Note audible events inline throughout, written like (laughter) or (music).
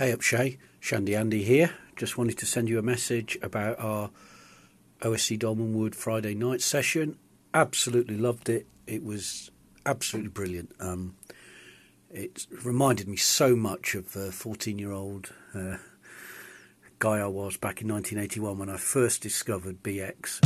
Hey up Che, Shandy Andy here. Just wanted to send you a message about our OSE Dolmenwood Friday night session. Absolutely loved it. It was absolutely brilliant. Um, it reminded me so much of the 14 year old uh, guy I was back in 1981 when I first discovered BX.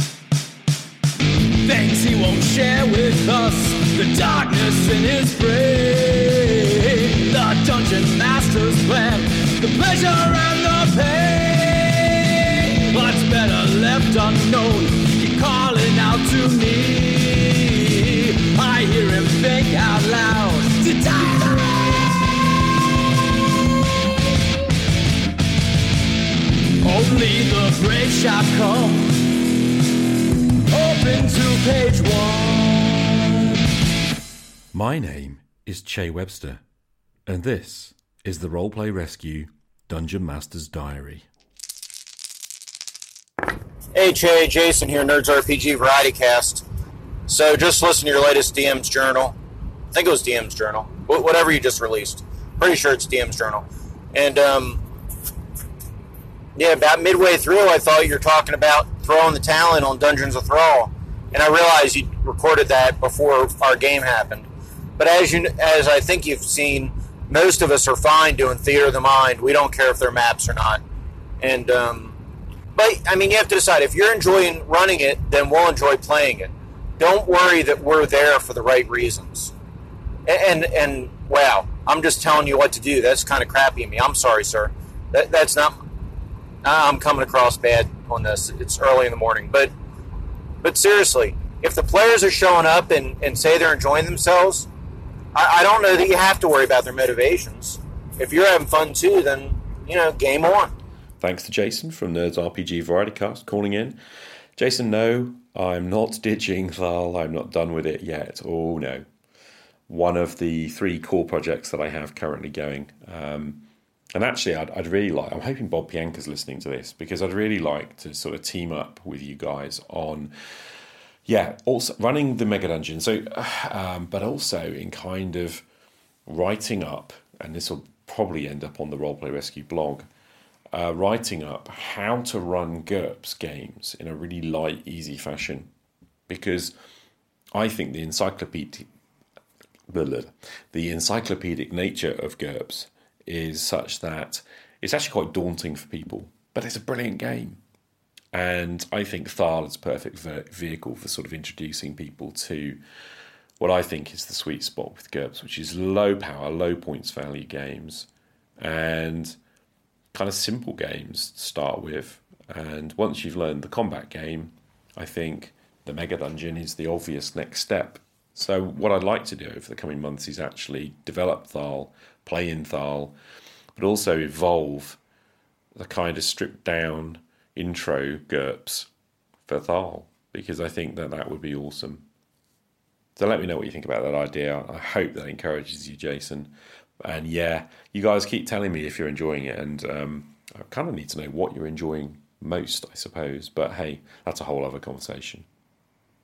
Things he won't share with us, the darkness in his brain, the dungeon master's plan, the pleasure and the pain. What's better left unknown? Keep calling out to me. I hear him think out loud to die. Only the shall come. Open to page one. My name is Che Webster, and this is the Roleplay Rescue Dungeon Master's Diary. Hey Che, Jason here, Nerds RPG Variety Cast. So just listen to your latest DM's journal. I think it was DM's journal. Whatever you just released. Pretty sure it's DM's journal. And um, yeah, about midway through, I thought you were talking about throwing the talent on Dungeons of Thaarl, and I realized you recorded that before our game happened. But as you, as I think you've seen, most of us are fine doing theater of the mind. We don't care if they're maps or not. And um, but I mean, you have to decide if you're enjoying running it, then we'll enjoy playing it. Don't worry that we're there for the right reasons. And and, and wow, I'm just telling you what to do. That's kind of crappy of me. I'm sorry, sir. That, that's not. I'm coming across bad on this. It's early in the morning, but but seriously, if the players are showing up and, and say they're enjoying themselves, I, I don't know that you have to worry about their motivations. If you're having fun too, then you know, game on. Thanks to Jason from Nerds RPG Variety Cast calling in. Jason, no, I'm not (laughs) ditching Thaarl. I'm not done with it yet. Oh no. One of the three core projects that I have currently going. Um, and actually, I'd, I'd really like, I'm hoping Bob Pianka's listening to this because I'd really like to sort of team up with you guys on, yeah, also running the Mega Dungeon. So, (sighs) um, but also in kind of writing up, and this will probably end up on the Roleplay Rescue blog, uh, writing up how to run GURPS games in a really light, easy fashion. Because I think the encyclopedic, the encyclopedic nature of GURPS is such that it's actually quite daunting for people, but it's a brilliant game. And I think Thaarl is a perfect ve- vehicle for sort of introducing people to what I think is the sweet spot with GURPS, which is low power, low points value games and kind of simple games to start with. And once you've learned the combat game, I think the Mega Dungeon is the obvious next step. So, what I'd like to do over the coming months is actually develop Thaarl, play in Thaarl, but also evolve the kind of stripped down intro GURPS for Thaarl, because I think that that would be awesome. So let me know what you think about that idea. I hope that encourages you, Jason. And yeah, you guys keep telling me if you're enjoying it, and um, I kind of need to know what you're enjoying most, I suppose. But hey, that's a whole other conversation.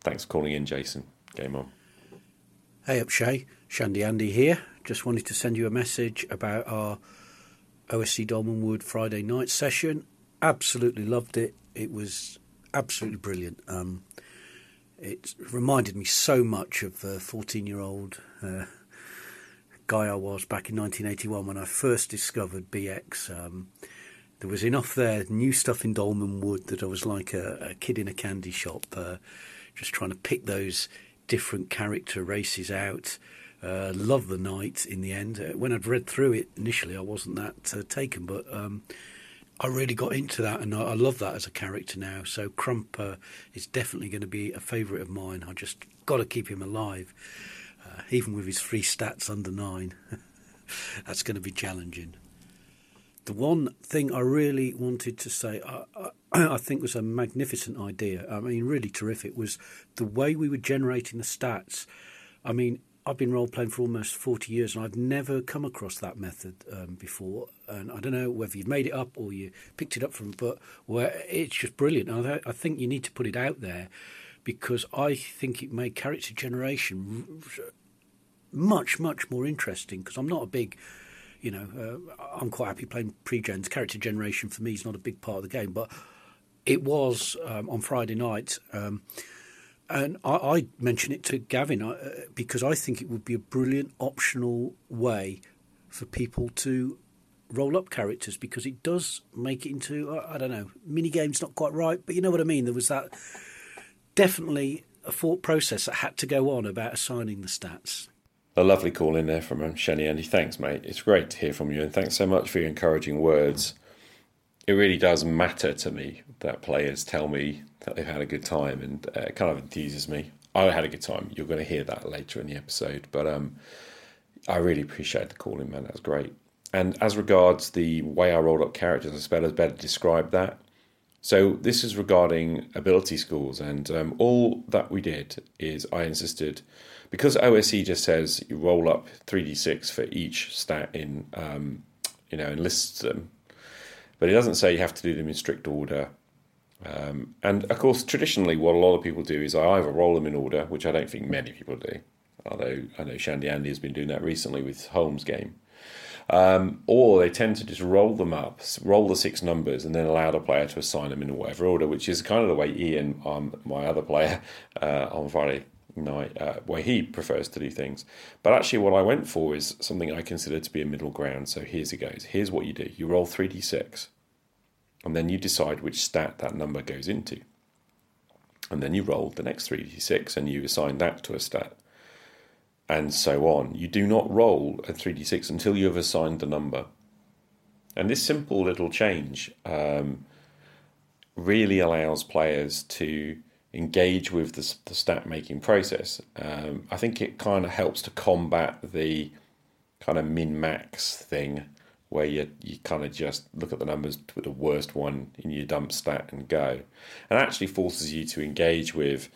Thanks for calling in, Jason. Game on. Hey up Che, Shandy Andy here. Just wanted to send you a message about our OSE Dolmenwood Friday night session. Absolutely loved it. It was absolutely brilliant. Um, it reminded me so much of the 14 year old uh, guy I was back in 1981 when I first discovered BX. Um, there was enough there, new stuff in Dolmenwood, that I was like a, a kid in a candy shop, uh, just trying to pick those different character races out. Uh, love the knight in the end. Uh, when I'd read through it initially, I wasn't that uh, taken, but um, I really got into that, and I, I love that as a character now. So Crump uh, is definitely going to be a favourite of mine. I just got to keep him alive, uh, even with his three stats under nine. (laughs) That's going to be challenging. The one thing I really wanted to say, I, I, (clears throat) I think was a magnificent idea. I mean, really terrific, was the way we were generating the stats. I mean, I've been role playing for almost 40 years and I've never come across that method um, before. And I don't know whether you've made it up or you picked it up from, but where it's just brilliant. I, I think you need to put it out there because I think it made character generation much, much more interesting because I'm not a big You know, uh, I'm quite happy playing pre-gens. Character generation for me is not a big part of the game, but it was um, on Friday night. Um, and I, I mentioned it to Gavin uh, because I think it would be a brilliant optional way for people to roll up characters because it does make it into I don't know mini games not quite right but you know what I mean? There was that definitely a thought process that had to go on about assigning the stats. A lovely call in there from um, Shandy Andy. Thanks mate. It's great to hear from you and thanks so much for your encouraging words it really does matter to me that players tell me that they've had a good time and uh, it kind of enthuses me. I had a good time. You're going to hear that later in the episode but um I really appreciate the call in man that's great. And as regards the way I rolled up characters, I suppose better describe that. So this is regarding ability scores, and um, all that we did is I insisted because OSE just says you roll up three d six for each stat in, um, you know, and lists them, but it doesn't say you have to do them in strict order. Um, and of course, traditionally, what a lot of people do is I either roll them in order, which I don't think many people do, although I know Shandy Andy has been doing that recently with Holmes' game. Um, or they tend to just roll them up, roll the six numbers, and then allow the player to assign them in whatever order, which is kind of the way Ian, um, my other player, uh, on Friday night, uh, where he prefers to do things. But actually, what I went for is something I consider to be a middle ground. So here's it goes. Here's what you do you roll 3d6, and then you decide which stat that number goes into. And then you roll the next 3d6 and you assign that to a stat and so on. You do not roll a 3d6 until you have assigned the number. And this simple little change um, really allows players to engage with the, the stat making process. Um, I think it kind of helps to combat the kind of min max thing where you, you kind of just look at the numbers, put the worst one in your dump stat and go. And actually forces you to engage with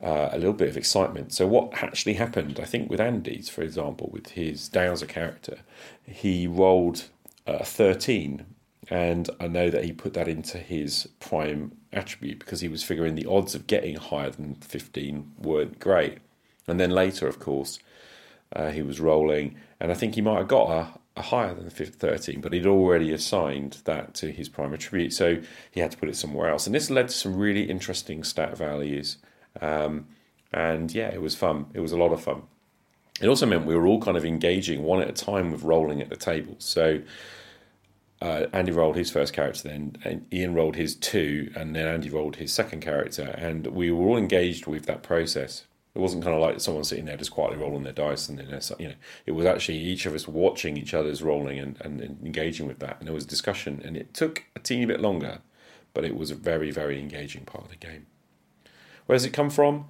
uh, a little bit of excitement. So, what actually happened, I think, with Andy's, for example, with his Dowser character, he rolled uh, 13, and I know that he put that into his prime attribute because he was figuring the odds of getting higher than 15 weren't great. And then later, of course, uh, he was rolling, and I think he might have got a, a higher than 13, but he'd already assigned that to his prime attribute, so he had to put it somewhere else. And this led to some really interesting stat values um, and yeah, it was fun. It was a lot of fun. It also meant we were all kind of engaging one at a time with rolling at the table. So uh, Andy rolled his first character, then Ian rolled his two, and then Andy rolled his second character, and we were all engaged with that process. It wasn't kind of like someone sitting there just quietly rolling their dice, and then you know, it was actually each of us watching each other's rolling and, and, and engaging with that, and there was discussion, and it took a teeny bit longer, but it was a very very engaging part of the game. Where does it come from?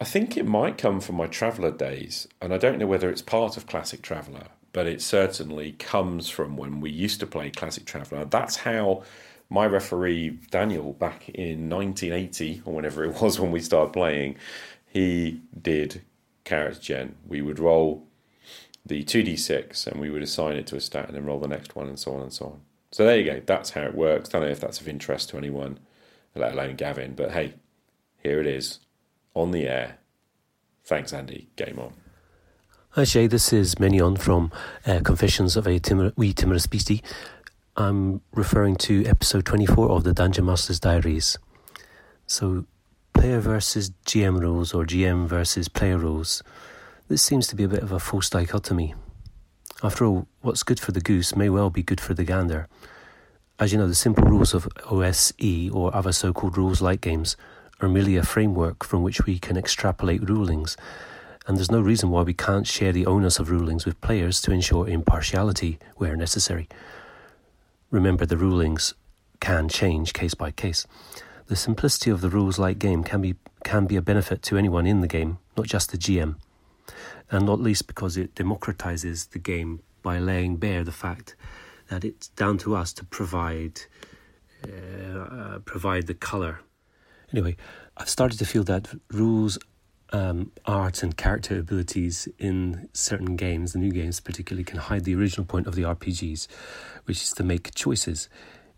I think it might come from my Traveller days, and I don't know whether it's part of Classic Traveller, but it certainly comes from when we used to play Classic Traveller. That's how my referee, Daniel, back in 1980, or whenever it was when we started playing, he did character gen. We would roll the 2d6 and we would assign it to a stat and then roll the next one and so on and so on. So there you go. That's how it works. Don't know if that's of interest to anyone, let alone Gavin, but hey, here it is, on the air. Thanks, Andy. Game on. Hi, Che. This is Menion from uh, Confessions of a Timor- Wee Timorous Beastie. I'm referring to episode 24 of the Dungeon Master's Diaries. So, player versus GM rules or GM versus player rules. This seems to be a bit of a false dichotomy. After all, what's good for the goose may well be good for the gander. As you know, the simple rules of OSE or other so called rules lite games are merely a framework from which we can extrapolate rulings, and there's no reason why we can't share the onus of rulings with players to ensure impartiality where necessary. Remember, the rulings can change case by case. The simplicity of the rules lite game can be, can be a benefit to anyone in the game, not just the GM, and not least because it democratizes the game by laying bare the fact that it's down to us to provide uh, provide the color Anyway, I've started to feel that rules, um, art, and character abilities in certain games, the new games particularly, can hide the original point of the RPGs, which is to make choices.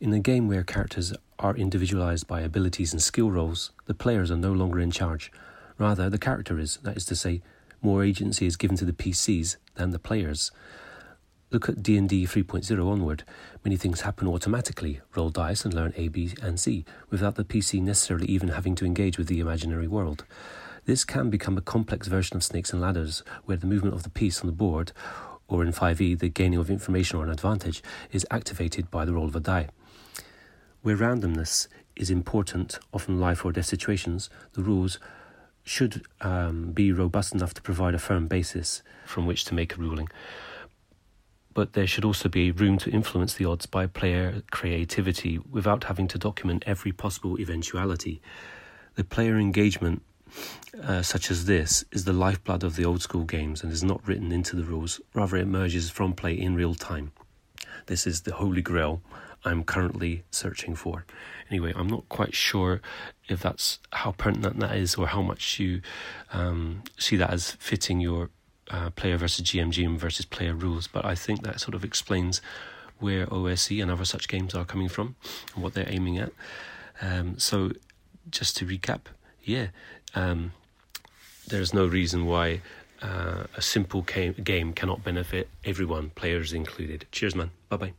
In a game where characters are individualized by abilities and skill rolls, the players are no longer in charge. Rather, the character is, that is to say, more agency is given to the PCs than the players. Look at D&D 3.0 onward. Many things happen automatically. Roll dice and learn A, B, and C without the PC necessarily even having to engage with the imaginary world. This can become a complex version of Snakes and Ladders, where the movement of the piece on the board, or in 5e, the gaining of information or an advantage, is activated by the roll of a die. Where randomness is important, often life or death situations, the rules should um, be robust enough to provide a firm basis from which to make a ruling but there should also be room to influence the odds by player creativity without having to document every possible eventuality. The player engagement, uh, such as this, is the lifeblood of the old school games and is not written into the rules, rather, it emerges from play in real time. This is the holy grail I'm currently searching for. Anyway, I'm not quite sure if that's how pertinent that is or how much you um, see that as fitting your uh, player versus GM, GM versus player rules, but I think that sort of explains where OSE and other such games are coming from and what they're aiming at. Um, so, just to recap, yeah, um, there's no reason why uh, a simple game cannot benefit everyone, players included. Cheers, man. Bye bye.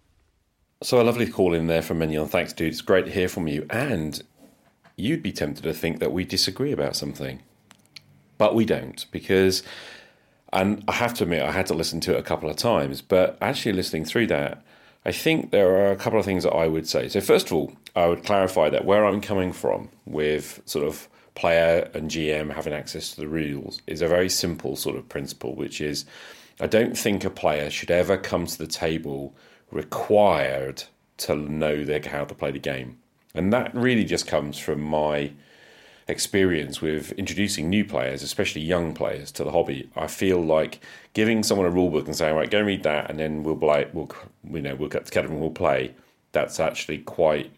So, a lovely call in there from Menion. Thanks, dude. It's great to hear from you. And you'd be tempted to think that we disagree about something, but we don't because and I have to admit, I had to listen to it a couple of times, but actually listening through that, I think there are a couple of things that I would say. So, first of all, I would clarify that where I'm coming from with sort of player and GM having access to the rules is a very simple sort of principle, which is I don't think a player should ever come to the table required to know how to play the game. And that really just comes from my experience with introducing new players, especially young players, to the hobby. I feel like giving someone a rule book and saying, "Right, go read that, and then we'll play. We'll you know we'll get together and we'll play." That's actually quite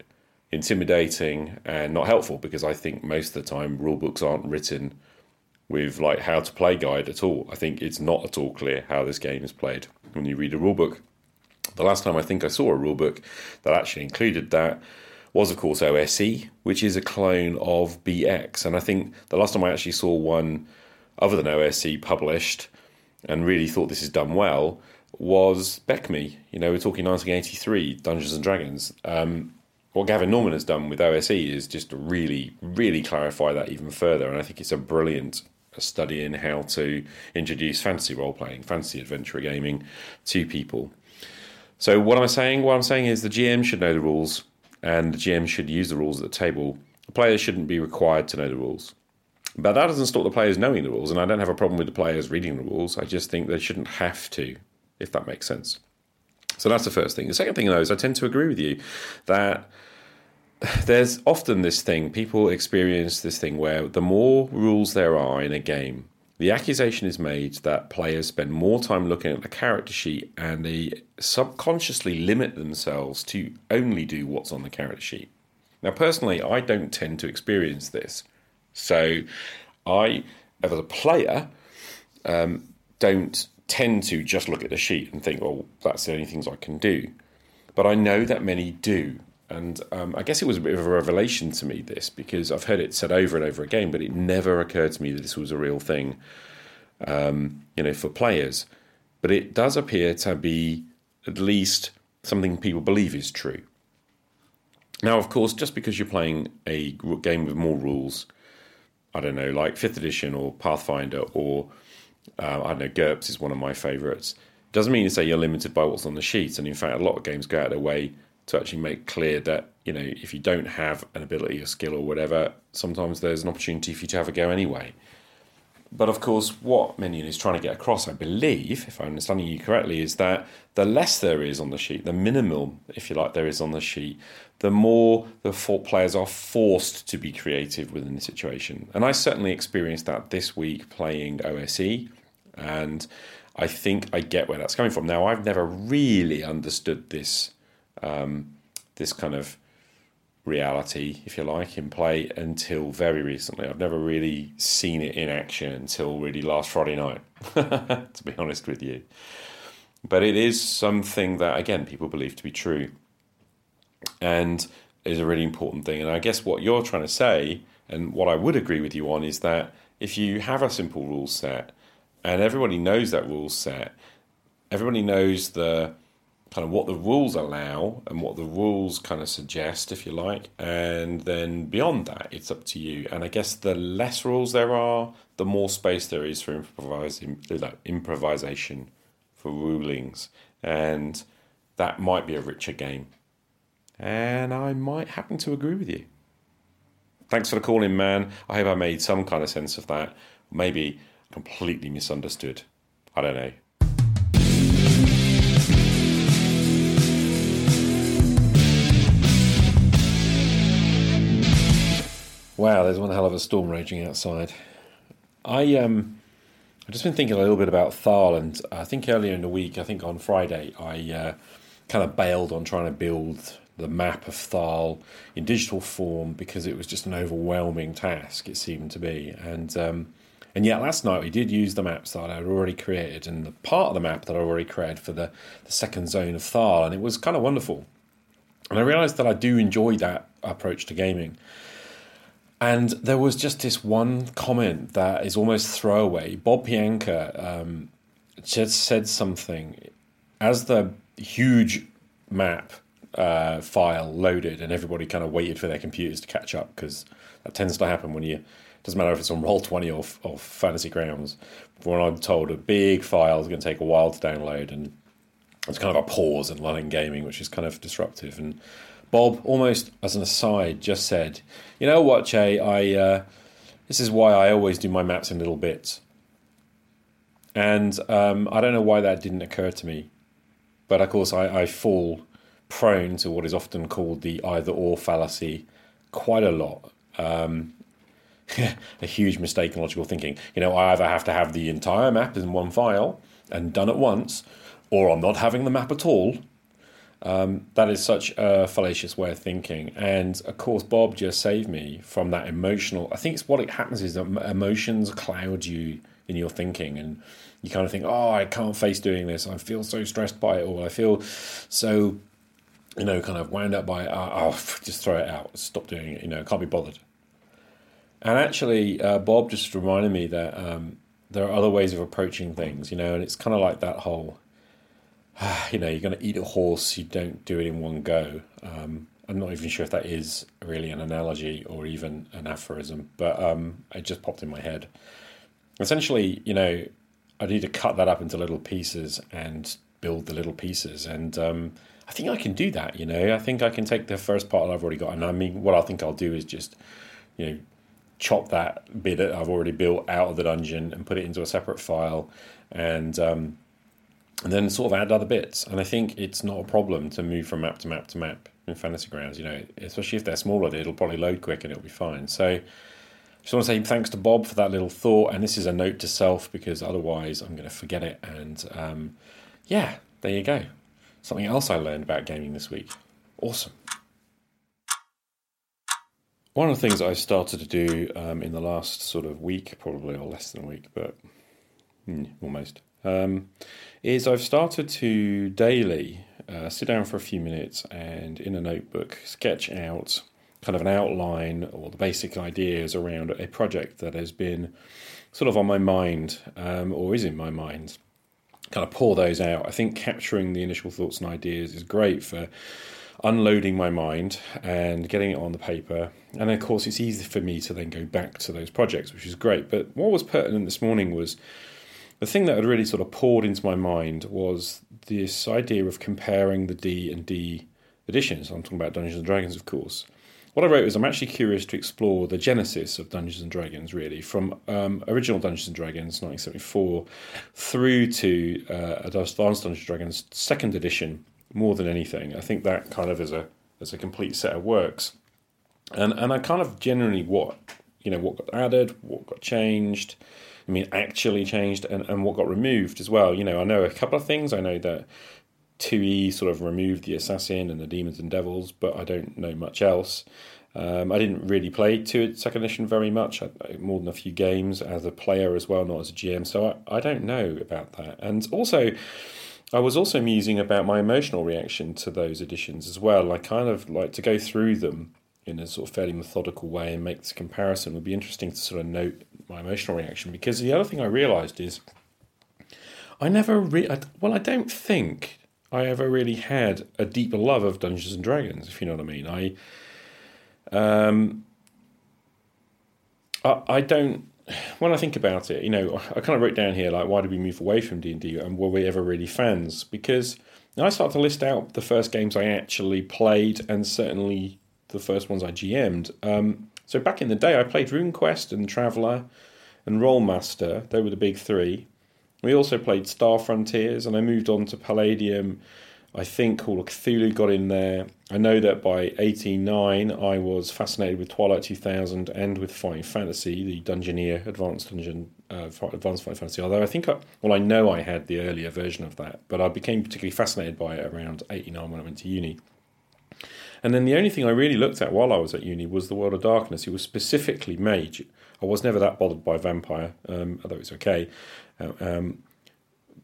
intimidating and not helpful because I think most of the time rule books aren't written with like how to play guide at all. I think it's not at all clear how this game is played when you read a rule book. The last time I think I saw a rule book that actually included that was, of course, OSE, which is a clone of BX. And I think the last time I actually saw one other than OSE published and really thought this is done well was BECMI. You know, we're talking 1983, Dungeons and Dragons. Um, what Gavin Norman has done with OSE is just to really, really clarify that even further. And I think it's a brilliant study in how to introduce fantasy role playing, fantasy adventure gaming to people. So, what am saying? What I'm saying is the GM should know the rules and the GM should use the rules at the table. The players shouldn't be required to know the rules. But that doesn't stop the players knowing the rules, and I don't have a problem with the players reading the rules. I just think they shouldn't have to, if that makes sense. So that's the first thing. The second thing, though, is I tend to agree with you that there's often this thing, people experience this thing where the more rules there are in a game, the accusation is made that players spend more time looking at the character sheet and they subconsciously limit themselves to only do what's on the character sheet. Now, personally, I don't tend to experience this. So, I, as a player, um, don't tend to just look at the sheet and think, well, that's the only things I can do. But I know that many do. And um, I guess it was a bit of a revelation to me, this, because I've heard it said over and over again, but it never occurred to me that this was a real thing, um, you know, for players. But it does appear to be at least something people believe is true. Now, of course, just because you're playing a game with more rules, I don't know, like 5th edition or Pathfinder or, uh, I don't know, GURPS is one of my favourites, doesn't mean to say you're limited by what's on the sheet. And in fact, a lot of games go out of their way to actually make clear that you know if you don't have an ability or skill or whatever, sometimes there's an opportunity for you to have a go anyway. But of course, what Menion is trying to get across, I believe, if I'm understanding you correctly, is that the less there is on the sheet, the minimal, if you like, there is on the sheet, the more the four players are forced to be creative within the situation. And I certainly experienced that this week playing OSE, and I think I get where that's coming from. Now, I've never really understood this um, this kind of reality, if you like, in play until very recently. I've never really seen it in action until really last Friday night, (laughs) to be honest with you. But it is something that, again, people believe to be true and is a really important thing. And I guess what you're trying to say, and what I would agree with you on, is that if you have a simple rule set and everybody knows that rule set, everybody knows the kind of what the rules allow and what the rules kind of suggest, if you like, and then beyond that, it's up to you. And I guess the less rules there are, the more space there is for improvising, improvisation, for rulings, and that might be a richer game. And I might happen to agree with you. Thanks for the call in, man. I hope I made some kind of sense of that. Maybe completely misunderstood. I don't know. Wow, there's one hell of a storm raging outside. I um, I've just been thinking a little bit about Thaarl, and I think earlier in the week, I think on Friday, I uh, kind of bailed on trying to build the map of Thaarl in digital form because it was just an overwhelming task. It seemed to be, and um, and yet last night we did use the maps that I had already created, and the part of the map that I already created for the the second zone of Thaarl, and it was kind of wonderful. And I realised that I do enjoy that approach to gaming. And there was just this one comment that is almost throwaway. Bob Pianka um, just said something as the huge map uh, file loaded, and everybody kind of waited for their computers to catch up because that tends to happen when you. Doesn't matter if it's on Roll Twenty or, or Fantasy Grounds. When I'm told a big file is going to take a while to download, and it's kind of a pause in London gaming, which is kind of disruptive. And Bob, almost as an aside, just said, "You know what, Jay? I uh, this is why I always do my maps in little bits." And um, I don't know why that didn't occur to me, but of course I, I fall prone to what is often called the either or fallacy quite a lot. Um, (laughs) a huge mistake in logical thinking. You know, I either have to have the entire map in one file and done at once, or I'm not having the map at all, um, that is such a fallacious way of thinking. And of course, Bob just saved me from that emotional. I think it's what it happens is that emotions cloud you in your thinking, and you kind of think, "Oh, I can't face doing this. I feel so stressed by it, or I feel so, you know, kind of wound up by it. Oh, (laughs) just throw it out. Stop doing it. You know, can't be bothered." And actually, uh, Bob just reminded me that um, there are other ways of approaching things. You know, and it's kind of like that whole (sighs) you know, you're going to eat a horse, you don't do it in one go. Um, I'm not even sure if that is really an analogy or even an aphorism, but um, it just popped in my head. Essentially, you know, I need to cut that up into little pieces and build the little pieces. And um, I think I can do that, you know. I think I can take the first part that I've already got. And I mean, what I think I'll do is just, you know, chop that bit that I've already built out of the dungeon and put it into a separate file and um, and then sort of add other bits. And I think it's not a problem to move from map to map to map in fantasy grounds. You know, especially if they're smaller, it'll probably load quick and it'll be fine. So. Just want to say thanks to Bob for that little thought, and this is a note to self because otherwise I'm going to forget it. And um, yeah, there you go. Something else I learned about gaming this week. Awesome. One of the things I started to do um, in the last sort of week, probably or less than a week, but mm, almost, um, is I've started to daily uh, sit down for a few minutes and in a notebook sketch out kind of an outline or the basic ideas around a project that has been sort of on my mind um, or is in my mind. Kind of pour those out. I think capturing the initial thoughts and ideas is great for unloading my mind and getting it on the paper. And of course, it's easy for me to then go back to those projects, which is great. But what was pertinent this morning was the thing that had really sort of poured into my mind was this idea of comparing the D and D editions. I'm talking about Dungeons and Dragons, of course. What I wrote is I'm actually curious to explore the genesis of Dungeons and Dragons, really, from um, original Dungeons and Dragons, 1974, through to uh, Advanced Dungeons and Dragons second edition. More than anything, I think that kind of is a as a complete set of works, and and I kind of generally what you know what got added, what got changed, I mean, actually changed and, and what got removed as well. You know, I know a couple of things. I know that 2E sort of removed the assassin and the demons and devils, but I don't know much else. Um, I didn't really play 2 second edition very much, more than a few games as a player as well, not as a GM. So I, I don't know about that. And also, I was also musing about my emotional reaction to those editions as well. I kind of like to go through them in a sort of fairly methodical way and make this comparison. It would be interesting to sort of note my emotional reaction because the other thing I realised is I never re- I, well, I don't think I ever really had a deeper love of Dungeons and Dragons, if you know what I mean. I, um, I, I don't. When I think about it, you know, I kind of wrote down here like, why did we move away from D and D, and were we ever really fans? Because I start to list out the first games I actually played, and certainly the first ones I GM'd. Um, so back in the day, I played RuneQuest and Traveller and Rolemaster. They were the big three. We also played Star Frontiers, and I moved on to Palladium. I think Call of Cthulhu got in there. I know that by 89 I was fascinated with Twilight 2000 and with Fighting Fantasy, the Dungeoneer Advanced Dungeon, uh, Advanced Fighting Fantasy. Although I think, I, well, I know I had the earlier version of that, but I became particularly fascinated by it around 89 when I went to uni. And then the only thing I really looked at while I was at uni was the World of Darkness. It was specifically Mage. I was never that bothered by Vampire, um, although it's okay. Uh, um,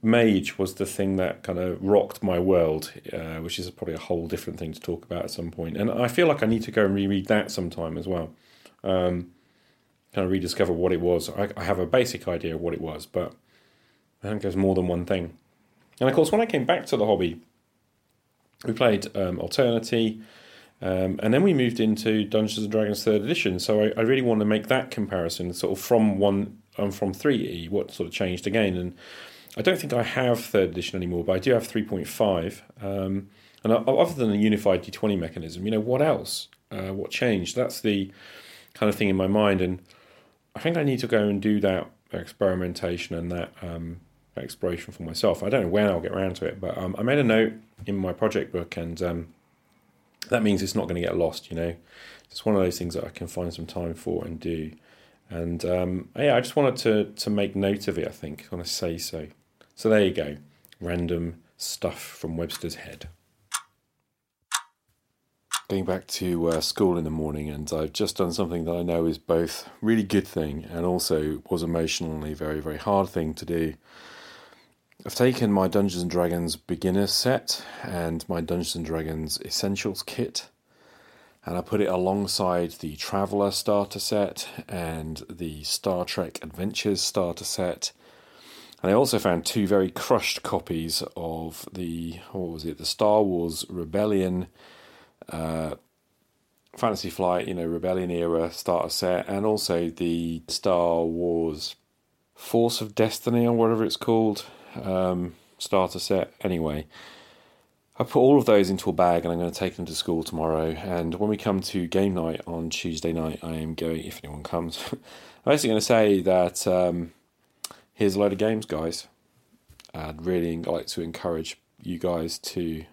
Mage was the thing that kind of rocked my world, uh, which is probably a whole different thing to talk about at some point. And I feel like I need to go and reread that sometime as well. Um, kind of rediscover what it was. I, I, have a basic idea of what it was, but I think there's more than one thing. And of course, when I came back to the hobby, we played um, Alternity, um, and then we moved into Dungeons and Dragons Third Edition. So I, I really want to make that comparison, sort of from one um, from three E, what sort of changed again. And I don't think I have Third Edition anymore, but I do have three point five. Um, and other than the unified D twenty mechanism, you know, what else? Uh, what changed? That's the kind of thing in my mind, and I think I need to go and do that experimentation and that um, exploration for myself. I don't know when I'll get around to it, but um, I made a note in my project book, and um, that means it's not going to get lost. You know, it's one of those things that I can find some time for and do. And um, yeah, I just wanted to to make note of it. I think I want to say so. So there you go, random stuff from Webster's head. Going back to uh, school in the morning, and I've just done something that I know is both really good thing and also was emotionally very very hard thing to do. I've taken my Dungeons and Dragons beginner set and my Dungeons and Dragons essentials kit, and I put it alongside the Traveller starter set and the Star Trek Adventures starter set. And I also found two very crushed copies of the what was it, the Star Wars Rebellion uh, Fantasy Flight, you know, Rebellion era starter set, and also the Star Wars Force of Destiny or whatever it's called um, starter set. Anyway, I put all of those into a bag and I'm going to take them to school tomorrow. And when we come to game night on Tuesday night, I am going, if anyone comes, (laughs) I'm basically going to say that um, here's a load of games, guys. I'd really like to encourage you guys to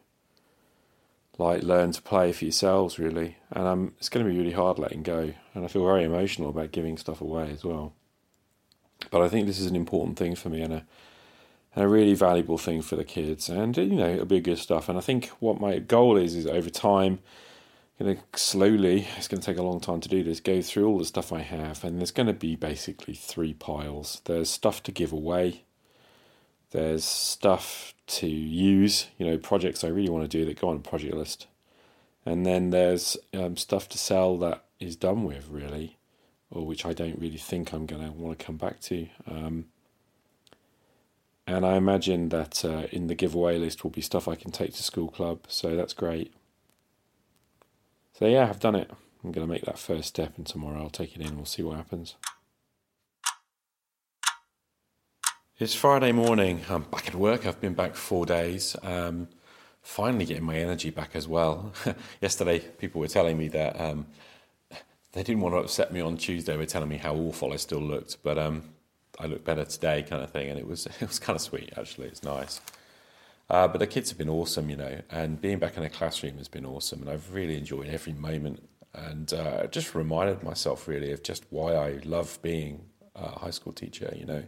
like learn to play for yourselves, really. And um, it's going to be really hard letting go. And I feel very emotional about giving stuff away as well. But I think this is an important thing for me and a and a really valuable thing for the kids. And you know, it'll be good stuff. And I think what my goal is is over time, going to slowly. It's going to take a long time to do this. Go through all the stuff I have, and there's going to be basically three piles. There's stuff to give away. There's stuff to use. You know, projects I really want to do that go on a project list. And then there's um, stuff to sell that is done with, really, or which I don't really think I'm going to want to come back to. Um, and I imagine that uh, in the giveaway list will be stuff I can take to school club, so that's great. So yeah, I've done it. I'm going to make that first step, and tomorrow I'll take it in. And we'll see what happens. It's Friday morning. I'm back at work. I've been back four days. Um, finally getting my energy back as well. (laughs) Yesterday, people were telling me that um, they didn't want to upset me on Tuesday. They were telling me how awful I still looked, but um, I look better today, kind of thing. And it was (laughs) it was kind of sweet actually. It's nice. Uh, but the kids have been awesome, you know, and being back in a classroom has been awesome, and I've really enjoyed every moment, and uh, just reminded myself really of just why I love being a high school teacher, you know.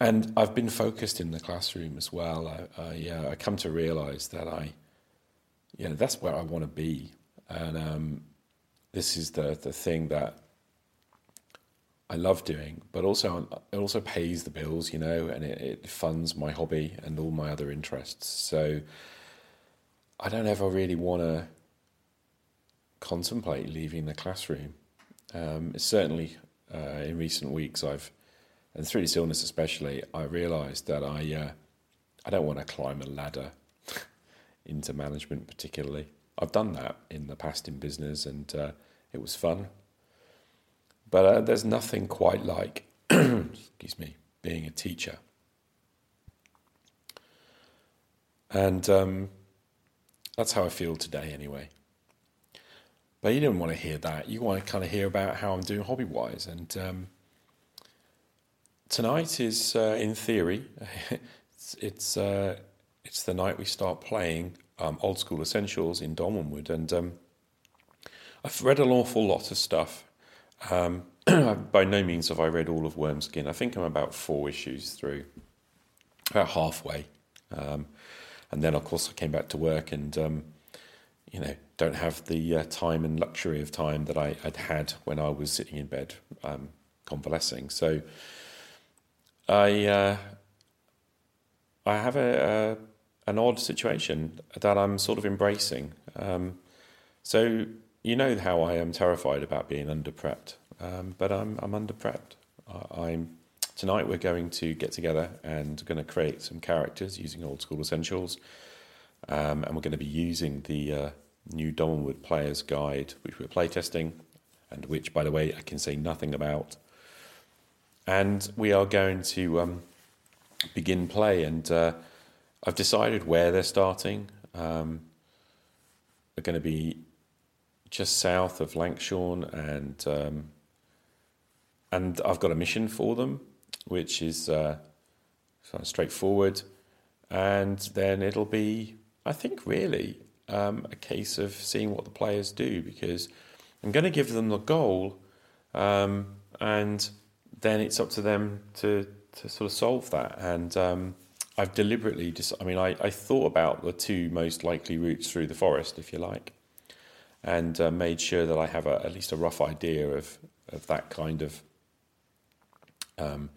And I've been focused in the classroom as well. I, I, I come to realise that I, you know, that's where I want to be, and um, this is the the thing that I love doing, but also it also pays the bills, you know, and it, it funds my hobby and all my other interests. So I don't ever really want to contemplate leaving the classroom. Um, certainly, uh, in recent weeks, I've and through this illness especially, I realised that I uh, I don't want to climb a ladder (laughs) into management particularly. I've done that in the past in business, and uh, it was fun. But uh, there's nothing quite like, (clears throat) excuse me, being a teacher. And um, that's how I feel today, anyway. But you didn't want to hear that. You want to kind of hear about how I'm doing hobby wise. And um, tonight is, uh, in theory, (laughs) it's it's, uh, it's the night we start playing um, old school essentials in Dolmenwood, and um, I've read an awful lot of stuff. Um, (clears throat) by no means have I read all of Wormskin. I think I'm about four issues through, about halfway. Um, and then, of course, I came back to work and, um, you know, don't have the uh, time and luxury of time that I, had had when I was sitting in bed um, convalescing. So I, uh, I have a, a, an odd situation that I'm sort of embracing. Um, so you know how I am terrified about being under prepped, um, but I'm I'm under prepped. I, am tonight we're going to get together and going to create some characters using old school essentials, um, and we're going to be using the uh, new Dolmenwood Player's Guide, which we're playtesting, and which, by the way, I can say nothing about. And we are going to um, begin play, and uh, I've decided where they're starting. Um, they're going to be just south of Lankshorn, and um, and I've got a mission for them, which is uh, of straightforward, and then it'll be, I think, really um, a case of seeing what the players do because I'm going to give them the goal, um, and then it's up to them to to sort of solve that. And um, I've deliberately just, I mean, I, I thought about the two most likely routes through the forest, if you like and uh, made sure that I have a, at least a rough idea of, of that kind of, um,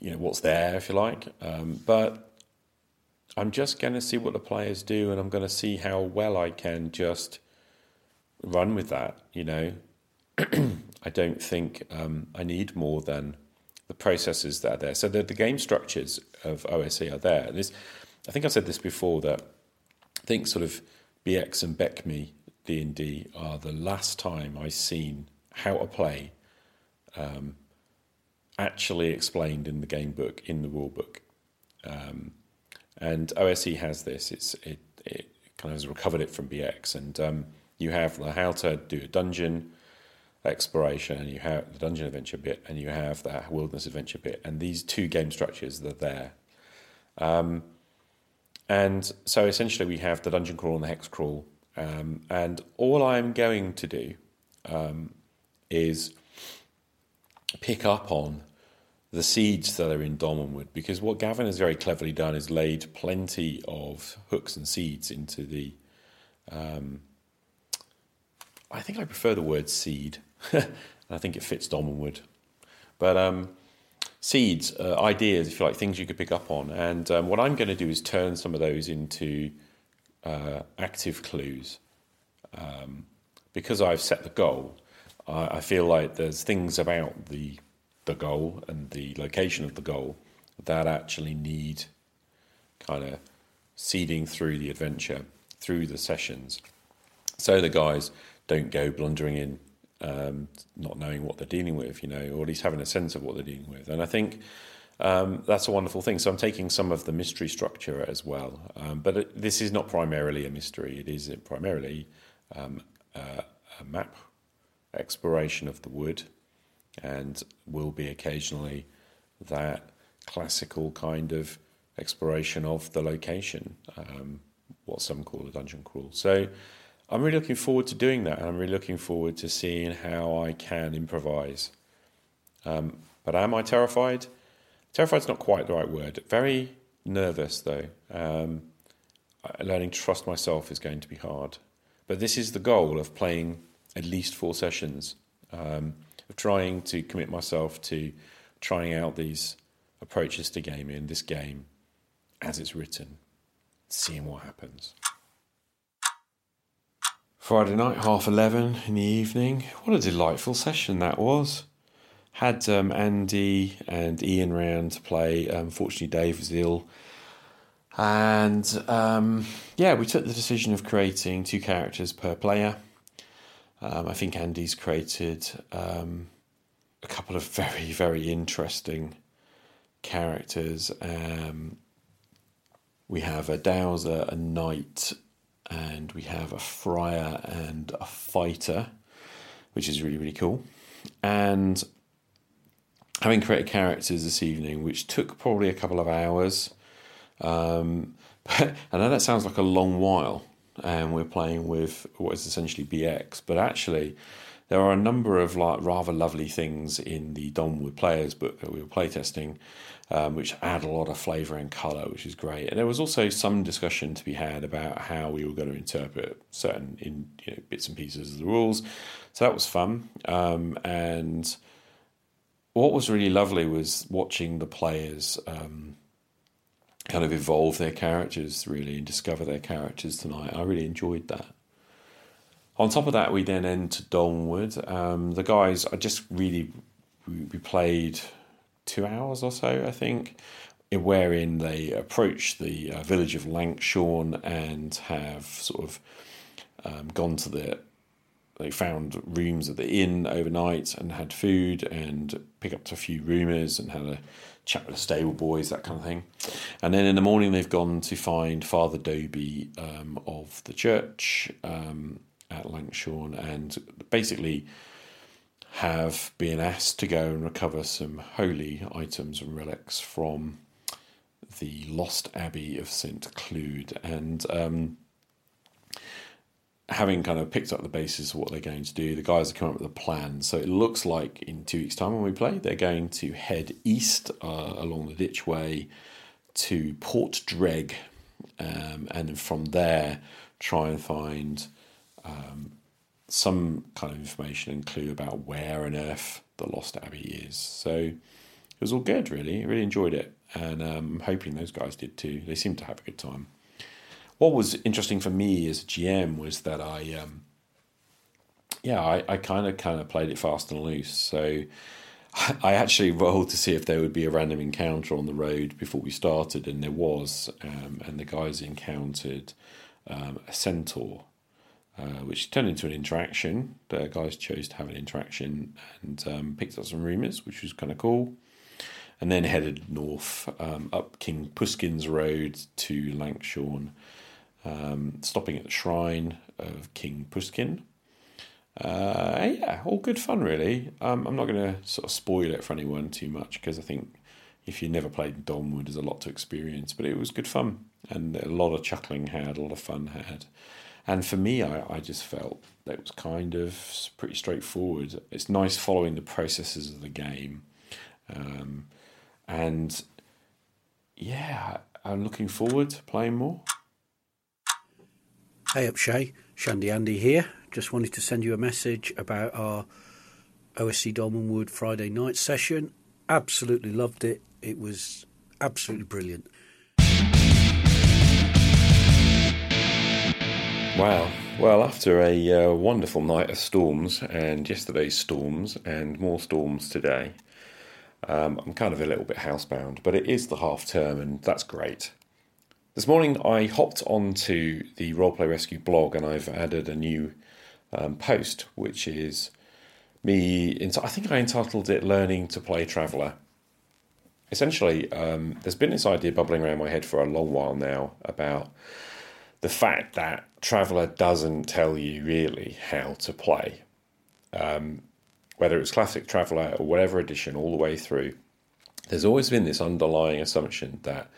you know, what's there, if you like. Um, but I'm just going to see what the players do, and I'm going to see how well I can just run with that. You know, (clears throat) I don't think um, I need more than the processes that are there. So the, the game structures of OSE are there. This, I think I've said this before that I think sort of BX and BECMI D&D are the last time I've seen how to play um, actually explained in the game book, in the rule book. Um, and OSE has this. It's it, it kind of has recovered it from BX, and um, you have the how to do a dungeon exploration, and you have the dungeon adventure bit, and you have the wilderness adventure bit, and these two game structures are there. Um, and so essentially, we have the dungeon crawl and the hex crawl. Um, and all I'm going to do um, is pick up on the seeds that are in Dolmenwood because what Gavin has very cleverly done is laid plenty of hooks and seeds into the. Um, I think I prefer the word seed. (laughs) I think it fits Dolmenwood. But um, seeds, uh, ideas, if you like, things you could pick up on. And um, what I'm going to do is turn some of those into uh, active clues. Um, because I've set the goal, I, I, feel like there's things about the the goal and the location of the goal that actually need kind of seeding through the adventure, through the sessions, so the guys don't go blundering in um, not knowing what they're dealing with, you know, or at least having a sense of what they're dealing with. And I think um, that's a wonderful thing. So I'm taking some of the mystery structure as well. Um, but it, this is not primarily a mystery, it is primarily a, a map exploration of the wood and will be occasionally that classical kind of exploration of the location, um, what some call a dungeon crawl. So I'm really looking forward to doing that, and I'm really looking forward to seeing how I can improvise. Um, but am I terrified? Terrified's not quite the right word. Very nervous, though. Um, learning to trust myself is going to be hard. But this is the goal of playing at least four sessions, um, of trying to commit myself to trying out these approaches to gaming, this game as it's written, seeing what happens. Friday night, half eleven in the evening. What a delightful session that was. had um, Andy and Ian round to play. Unfortunately, Dave was ill. And um, yeah, we took the decision of creating two characters per player. Um, I think Andy's created um, a couple of (laughs) very, very interesting characters. Um, we have a dowser, a knight, and we have a friar and a fighter, which is really, really cool. And having created characters this evening, which took probably a couple of hours. Um, but (laughs) I know that sounds like a long while, and we're playing with what is essentially BX, but actually, there are a number of like rather lovely things in the Dolmenwood Players book that we were playtesting, um, which add a lot of flavour and colour, which is great. And there was also some discussion to be had about how we were going to interpret certain in you know, bits and pieces of the rules. So that was fun, um, and what was really lovely was watching the players um, kind of evolve their characters really and discover their characters tonight. I really enjoyed that. On top of that, we then enter Dolmenwood. Um, the guys, I just really we played two hours or so, I think, wherein they approach the uh, village of Lankshorn and have sort of um, gone to the they found rooms at the inn overnight and had food and picked up a few rumours and had a chat with the stable boys, that kind of thing. And then in the morning, they've gone to find Father Doby um, of the church um, at Lankshorn and basically have been asked to go and recover some holy items and relics from the lost abbey of St. Clude. And um, having kind of picked up the basis of what they're going to do, the guys have come up with a plan. So it looks like in two weeks' time when we play, they're going to head east uh, along the Ditchway to Portdreg, um, and from there try and find um, some kind of information and clue about where on earth the Lost Abbey is. So it was all good, really. I really enjoyed it, and um, I'm hoping those guys did too. They seemed to have a good time what was interesting for me as a GM was that I, um, yeah, I, kind of kind of played it fast and loose. So (laughs) I actually rolled to see if there would be a random encounter on the road before we started, and there was. Um, and the guys encountered um, a centaur, uh, which turned into an interaction. The guys chose to have an interaction and um, picked up some rumours, which was kind of cool. And then headed north um, up King Puskin's Road to Lankshorn um, stopping at the shrine of King Puskin. Uh, yeah, all good fun, really. Um, I'm not going to sort of spoil it for anyone too much because I think if you never played Dolmenwood, there's a lot to experience, but it was good fun and a lot of chuckling had, a lot of fun had. And for me, I, I just felt that it was kind of pretty straightforward. It's nice following the processes of the game. Um, and yeah, I'm looking forward to playing more. Hey up Che, Shandy Andy here. Just wanted to send you a message about our OSE Dolmenwood Friday night session. Absolutely loved it. It was absolutely brilliant. Wow. Well, after a uh, wonderful night of storms and yesterday's storms and more storms today, um, I'm kind of a little bit housebound, but it is the half term and that's great. This morning I hopped onto the Roleplay Rescue blog and I've added a new um, post, which is me. I think I entitled it "Learning to Play Traveller." Essentially, um, there's been this idea bubbling around my head for a long while now about the fact that Traveller doesn't tell you really how to play, um, whether it's classic Traveller or whatever edition, all the way through. There's always been this underlying assumption that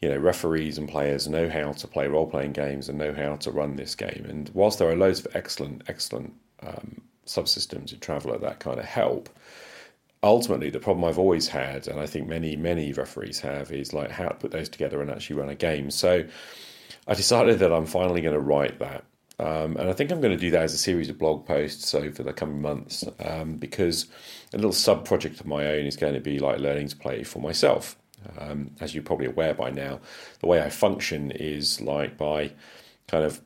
you know, referees and players know how to play role playing games and know how to run this game. And whilst there are loads of excellent, excellent um, subsystems in Traveller that kind of help, ultimately the problem I've always had, and I think many, many referees have, is like how to put those together and actually run a game. So I decided that I'm finally going to write that. Um, and I think I'm going to do that as a series of blog posts over the coming months um, because a little sub project of my own is going to be like learning to play for myself. Um, as you're probably aware by now, the way I function is like by kind of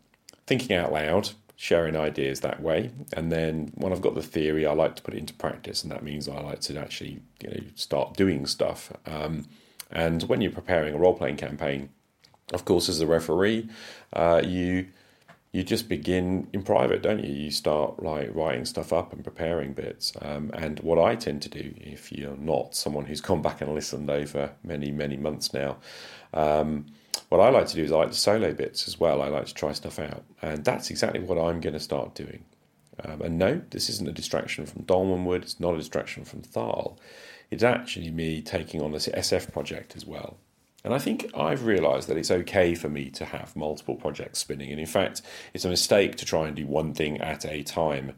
thinking out loud sharing ideas that way. And then when I've got the theory, I like to put it into practice, and that means I like to actually you know start doing stuff. Um, and when you're preparing a role playing campaign, of course, as a referee, uh, you you just begin in private, don't you? You start like writing stuff up and preparing bits. Um, and what I tend to do, if you're not someone who's gone back and listened over many many months now, um, what I like to do is I like to solo bits as well. I like to try stuff out, and that's exactly what I'm going to start doing. Um, and no, this isn't a distraction from Dolmenwood. It's not a distraction from Thaarl. It's actually me taking on this SF project as well. And I think I've realised that it's okay for me to have multiple projects spinning. And in fact, it's a mistake to try and do one thing at a time.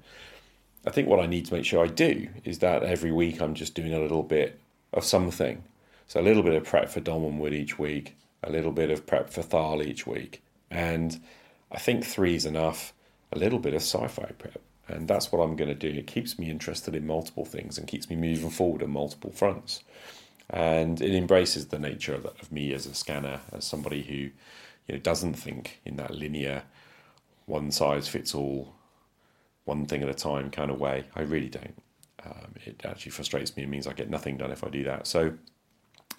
I think what I need to make sure I do is that every week I'm just doing a little bit of something. So a little bit of prep for Dolmenwood each week, a little bit of prep for Thaarl each week. And I think three is enough, a little bit of sci fi prep. And that's what I'm going to do. It keeps me interested in multiple things and keeps me moving forward on multiple fronts. And it embraces the nature of, of me as a scanner, as somebody who you know, doesn't think in that linear, one size fits all, one thing at a time kind of way. I really don't. Um, it actually frustrates me. It means I get nothing done if I do that. So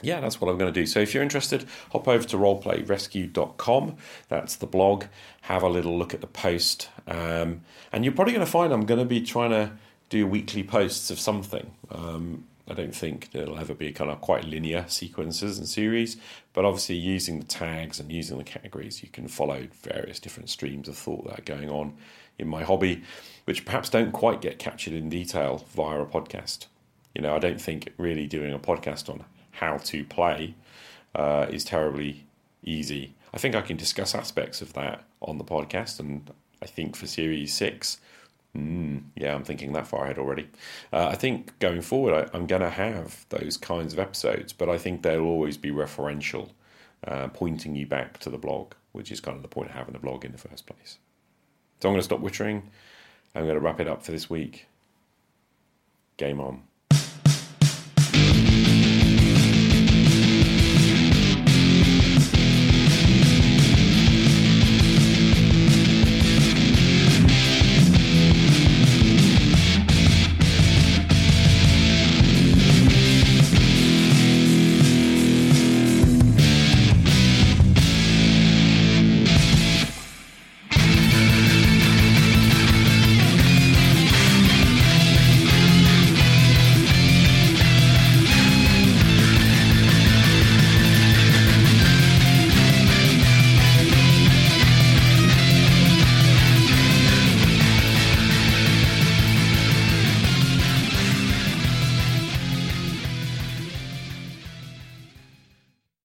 yeah, that's what I'm going to do. So if you're interested, hop over to roleplayrescue.com. That's the blog. Have a little look at the post. Um, and you're probably going to find I'm going to be trying to do weekly posts of something. Um, I don't think there'll ever be kind of quite linear sequences and series, but obviously using the tags and using the categories, you can follow various different streams of thought that are going on in my hobby, which perhaps don't quite get captured in detail via a podcast. You know, I don't think really doing a podcast on how to play uh, is terribly easy. I think I can discuss aspects of that on the podcast, and I think for Series 6, mm, yeah, I'm thinking that far ahead already. Uh, I think going forward, I, am going to have those kinds of episodes, but I think they'll always be referential, uh, pointing you back to the blog, which is kind of the point of having a blog in the first place. So I'm going to stop wittering. I'm going to wrap it up for this week. Game on.